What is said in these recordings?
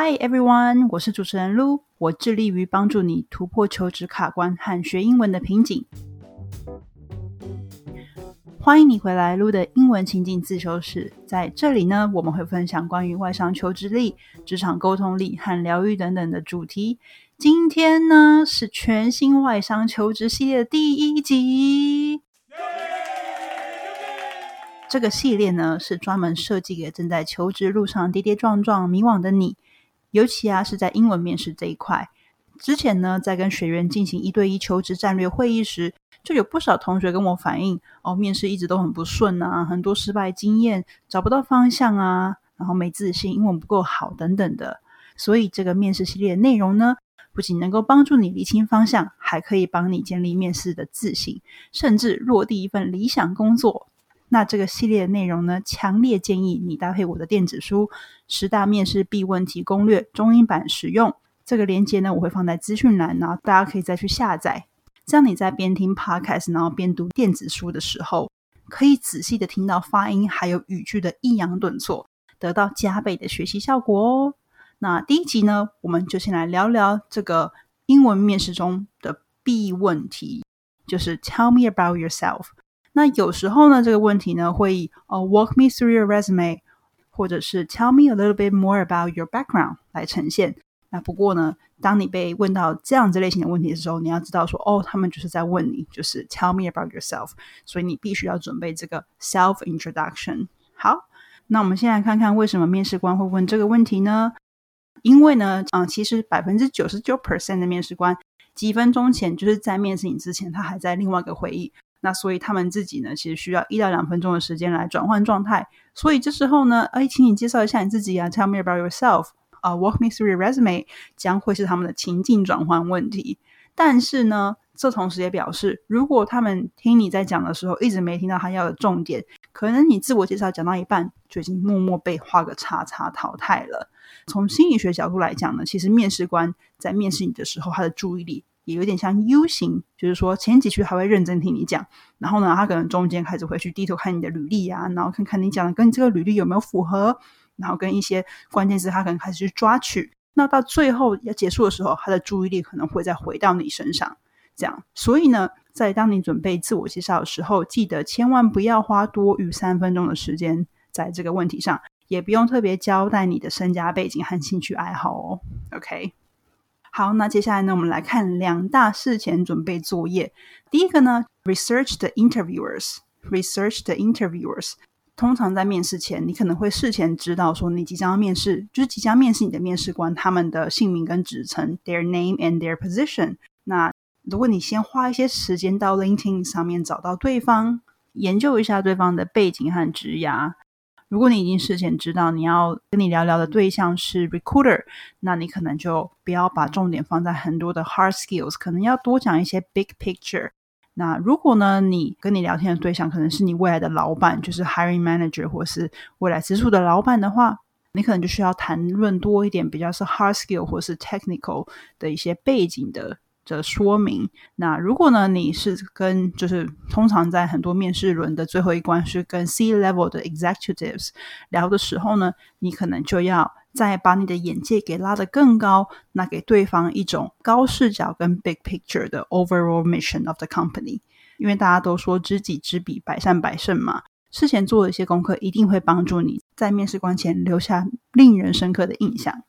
Hi everyone，我是主持人 Lu，我致力于帮助你突破求职卡关和学英文的瓶颈。欢迎你回来，Lu 的英文情景自修室。在这里呢，我们会分享关于外商求职力、职场沟通力和疗愈等等的主题。今天呢，是全新外商求职系列的第一集。这个系列呢，是专门设计给正在求职路上跌跌撞撞、迷惘的你。尤其啊，是在英文面试这一块。之前呢，在跟学员进行一对一求职战略会议时，就有不少同学跟我反映，哦，面试一直都很不顺啊，很多失败经验，找不到方向啊，然后没自信，英文不够好等等的。所以，这个面试系列内容呢，不仅能够帮助你理清方向，还可以帮你建立面试的自信，甚至落地一份理想工作。那这个系列的内容呢，强烈建议你搭配我的电子书《十大面试必问题攻略》中英版使用。这个链接呢，我会放在资讯栏，然后大家可以再去下载。这样你在边听 podcast，然后边读电子书的时候，可以仔细的听到发音还有语句的抑扬顿挫，得到加倍的学习效果哦。那第一集呢，我们就先来聊聊这个英文面试中的必问题，就是 Tell me about yourself。那有时候呢，这个问题呢会以呃 Walk me through your resume，或者是 Tell me a little bit more about your background 来呈现。那不过呢，当你被问到这样子类型的问题的时候，你要知道说，哦，他们就是在问你，就是 Tell me about yourself，所以你必须要准备这个 self introduction。好，那我们先来看看为什么面试官会问这个问题呢？因为呢，嗯，其实百分之九十九 percent 的面试官几分钟前就是在面试你之前，他还在另外一个会议。那所以他们自己呢，其实需要一到两分钟的时间来转换状态。所以这时候呢，哎，请你介绍一下你自己啊，Tell me about yourself，啊，Walk me through your resume，将会是他们的情境转换问题。但是呢，这同时也表示，如果他们听你在讲的时候一直没听到他要的重点，可能你自我介绍讲到一半就已经默默被画个叉叉淘汰了。从心理学角度来讲呢，其实面试官在面试你的时候，他的注意力。也有点像 U 型，就是说前几句还会认真听你讲，然后呢，他可能中间开始会去低头看你的履历啊，然后看看你讲的跟这个履历有没有符合，然后跟一些关键词他可能开始去抓取。那到最后要结束的时候，他的注意力可能会再回到你身上。这样，所以呢，在当你准备自我介绍的时候，记得千万不要花多于三分钟的时间在这个问题上，也不用特别交代你的身家背景和兴趣爱好哦。OK。好，那接下来呢，我们来看两大事前准备作业。第一个呢，research the interviewers。research the interviewers。通常在面试前，你可能会事前知道说，你即将要面试，就是即将面试你的面试官他们的姓名跟职称，their name and their position。那如果你先花一些时间到 LinkedIn 上面找到对方，研究一下对方的背景和职涯。如果你已经事前知道你要跟你聊聊的对象是 recruiter，那你可能就不要把重点放在很多的 hard skills，可能要多讲一些 big picture。那如果呢，你跟你聊天的对象可能是你未来的老板，就是 hiring manager 或是未来直属的老板的话，你可能就需要谈论多一点比较是 hard skill 或是 technical 的一些背景的。的说明。那如果呢，你是跟就是通常在很多面试轮的最后一关是跟 C level 的 executives 聊的时候呢，你可能就要再把你的眼界给拉得更高，那给对方一种高视角跟 big picture 的 overall mission of the company。因为大家都说知己知彼，百战百胜嘛。事前做的一些功课，一定会帮助你在面试官前留下令人深刻的印象。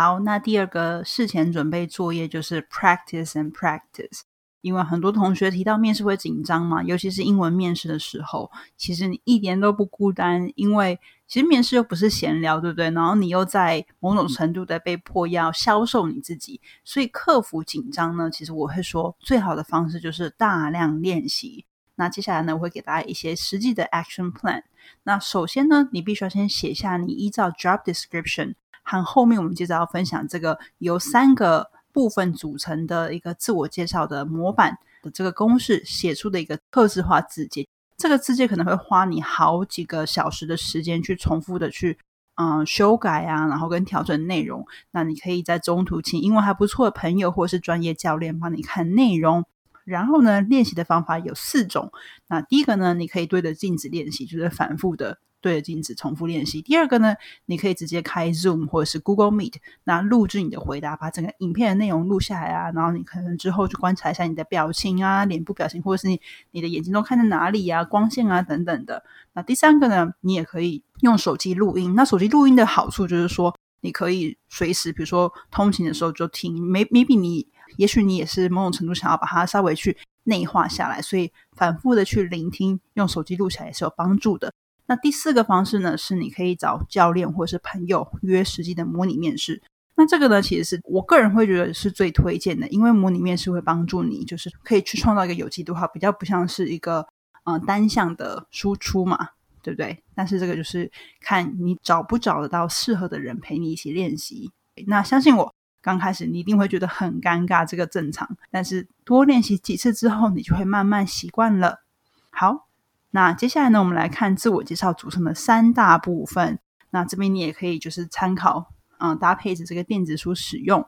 好，那第二个事前准备作业就是 practice and practice。因为很多同学提到面试会紧张嘛，尤其是英文面试的时候，其实你一点都不孤单，因为其实面试又不是闲聊，对不对？然后你又在某种程度的被迫要销售你自己，所以克服紧张呢，其实我会说最好的方式就是大量练习。那接下来呢，我会给大家一些实际的 action plan。那首先呢，你必须要先写下你依照 job description。和后面我们接着要分享这个由三个部分组成的一个自我介绍的模板的这个公式写出的一个特质化字节。这个字节可能会花你好几个小时的时间去重复的去嗯修改啊，然后跟调整内容。那你可以在中途请英文还不错的朋友或是专业教练帮你看内容。然后呢，练习的方法有四种。那第一个呢，你可以对着镜子练习，就是反复的对着镜子重复练习。第二个呢，你可以直接开 Zoom 或者是 Google Meet，那录制你的回答，把整个影片的内容录下来啊，然后你可能之后去观察一下你的表情啊、脸部表情，或者是你你的眼睛都看在哪里啊、光线啊等等的。那第三个呢，你也可以用手机录音。那手机录音的好处就是说，你可以随时，比如说通勤的时候就听。没 maybe 你，也许你也是某种程度想要把它稍微去内化下来，所以反复的去聆听，用手机录起来也是有帮助的。那第四个方式呢，是你可以找教练或是朋友约实际的模拟面试。那这个呢，其实是我个人会觉得是最推荐的，因为模拟面试会帮助你，就是可以去创造一个有机对话，比较不像是一个嗯单向的输出嘛，对不对？但是这个就是看你找不找得到适合的人陪你一起练习。那相信我，刚开始你一定会觉得很尴尬，这个正常。但是多练习几次之后，你就会慢慢习惯了。好。那接下来呢，我们来看自我介绍组成的三大部分。那这边你也可以就是参考，嗯，搭配着这个电子书使用。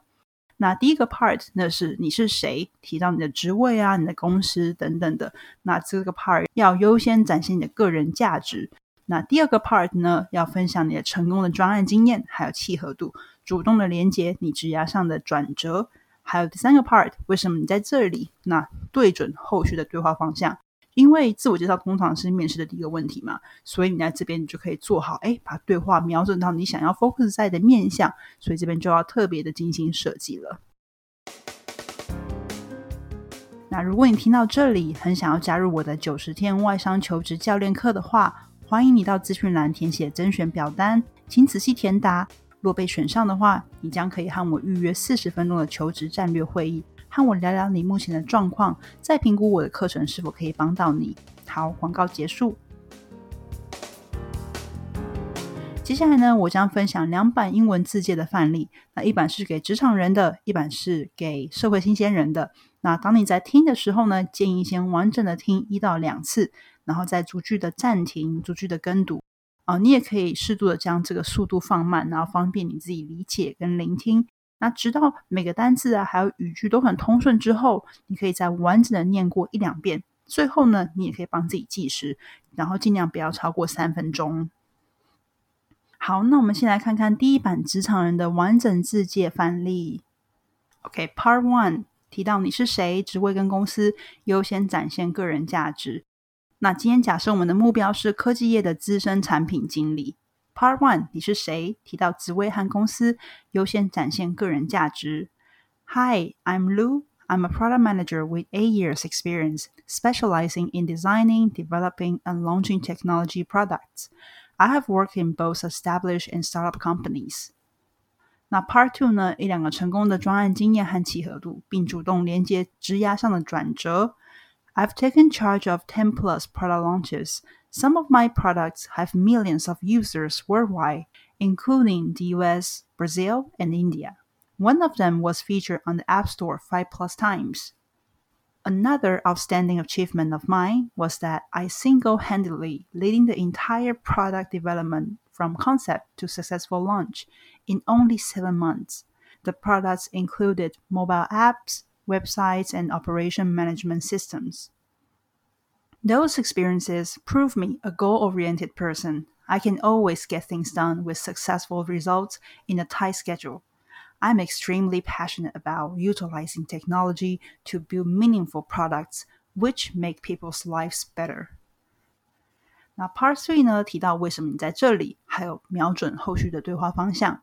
那第一个 part 那是你是谁，提到你的职位啊、你的公司等等的。那这个 part 要优先展现你的个人价值。那第二个 part 呢，要分享你的成功的专案经验，还有契合度，主动的连接你职涯上的转折。还有第三个 part，为什么你在这里？那对准后续的对话方向。因为自我介绍通常是面试的第一个问题嘛，所以你在这边你就可以做好，哎，把对话瞄准到你想要 focus 在的面向，所以这边就要特别的精心设计了。那如果你听到这里，很想要加入我的九十天外商求职教练课的话，欢迎你到资讯栏填写甄选表单，请仔细填答。若被选上的话，你将可以和我预约四十分钟的求职战略会议。和我聊聊你目前的状况，再评估我的课程是否可以帮到你。好，广告结束。接下来呢，我将分享两版英文字界的范例。那一版是给职场人的，一版是给社会新鲜人的。那当你在听的时候呢，建议先完整的听一到两次，然后再逐句的暂停、逐句的跟读。啊，你也可以适度的将这个速度放慢，然后方便你自己理解跟聆听。那直到每个单字啊，还有语句都很通顺之后，你可以再完整的念过一两遍。最后呢，你也可以帮自己计时，然后尽量不要超过三分钟。好，那我们先来看看第一版职场人的完整字界范例。OK，Part One 提到你是谁，职位跟公司，优先展现个人价值。那今天假设我们的目标是科技业的资深产品经理。Part One，你是谁？提到职位和公司，优先展现个人价值。Hi, I'm Lu. I'm a product manager with eight years experience, specializing in designing, developing, and launching technology products. I have worked in both established and startup companies. 那 Part Two 呢？一两个成功的专案经验和契合度，并主动连接职涯上的转折。I've taken charge of 10 plus product launches some of my products have millions of users worldwide, including the US, Brazil, and India. One of them was featured on the App Store five plus times. Another outstanding achievement of mine was that I single handedly leading the entire product development from concept to successful launch in only seven months. The products included mobile apps, websites, and operation management systems. Those experiences prove me a goal oriented person. I can always get things done with successful results in a tight schedule. I'm extremely passionate about utilizing technology to build meaningful products which make people's lives better. 那 Part Three 呢，提到为什么你在这里，还有瞄准后续的对话方向。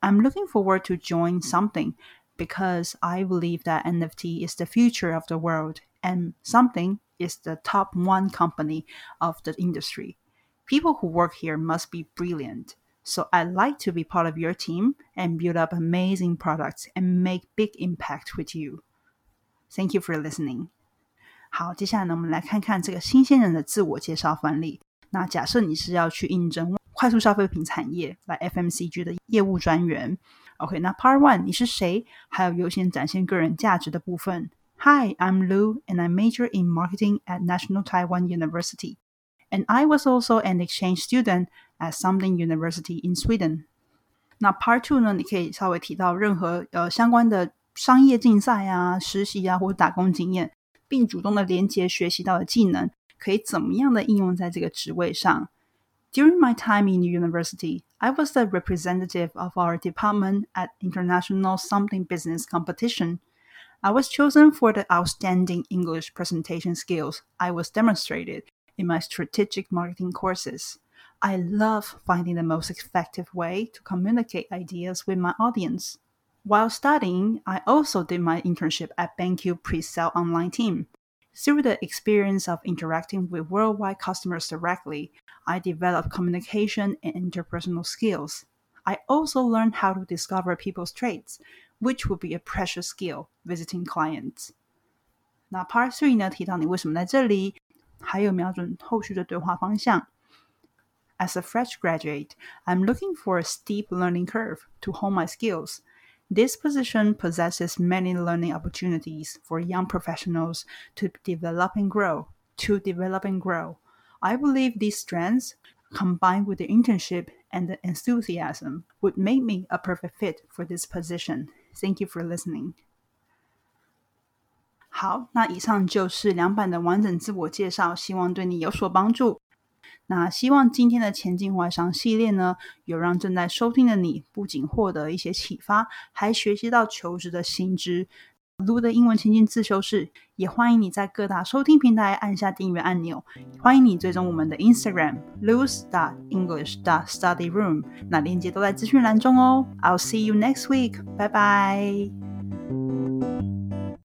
I'm looking forward to join something because I believe that NFT is the future of the world, and something is the top one company of the industry. People who work here must be brilliant. So I'd like to be part of your team and build up amazing products and make big impact with you. Thank you for listening. 好，接下来呢，我们来看看这个新鲜人的自我介绍范例。那假设你是要去应征快速消费品产业来 FMCG 的业务专员，OK，那 Part One 你是谁？还有优先展现个人价值的部分。 Hi, I'm Lu, and I major in marketing at National Taiwan University. And I was also an exchange student at something University in Sweden. 那 Part Two 呢？你可以稍微提到任何呃相关的商业竞赛啊、实习啊或者打工经验，并主动的连接学习到的技能，可以怎么样的应用在这个职位上 During my time in university, I was the representative of our department at International Something Business Competition. I was chosen for the outstanding English presentation skills I was demonstrated in my strategic marketing courses. I love finding the most effective way to communicate ideas with my audience. While studying, I also did my internship at BenQ pre-sale online team. Through the experience of interacting with worldwide customers directly, I developed communication and interpersonal skills. I also learned how to discover people's traits, which would be a precious skill visiting clients. 那 Part Three 呢，提到你为什么在这里，还有瞄准后续的对话方向。As a fresh graduate, I'm looking for a steep learning curve to hone my skills. This position possesses many learning opportunities for young professionals to develop and grow. To develop and grow. I believe these strengths, combined with the internship and the enthusiasm, would make me a perfect fit for this position. Thank you for listening. 好，那以上就是两版的完整自我介绍，希望对你有所帮助。那希望今天的前进外商系列呢，有让正在收听的你不仅获得一些启发，还学习到求职的新知。Lu 的英文情境自修室，也欢迎你在各大收听平台按下订阅按钮。欢迎你追踪我们的 Instagram Lose dot English dot Study Room，那链接都在资讯栏中哦。I'll see you next week，拜拜。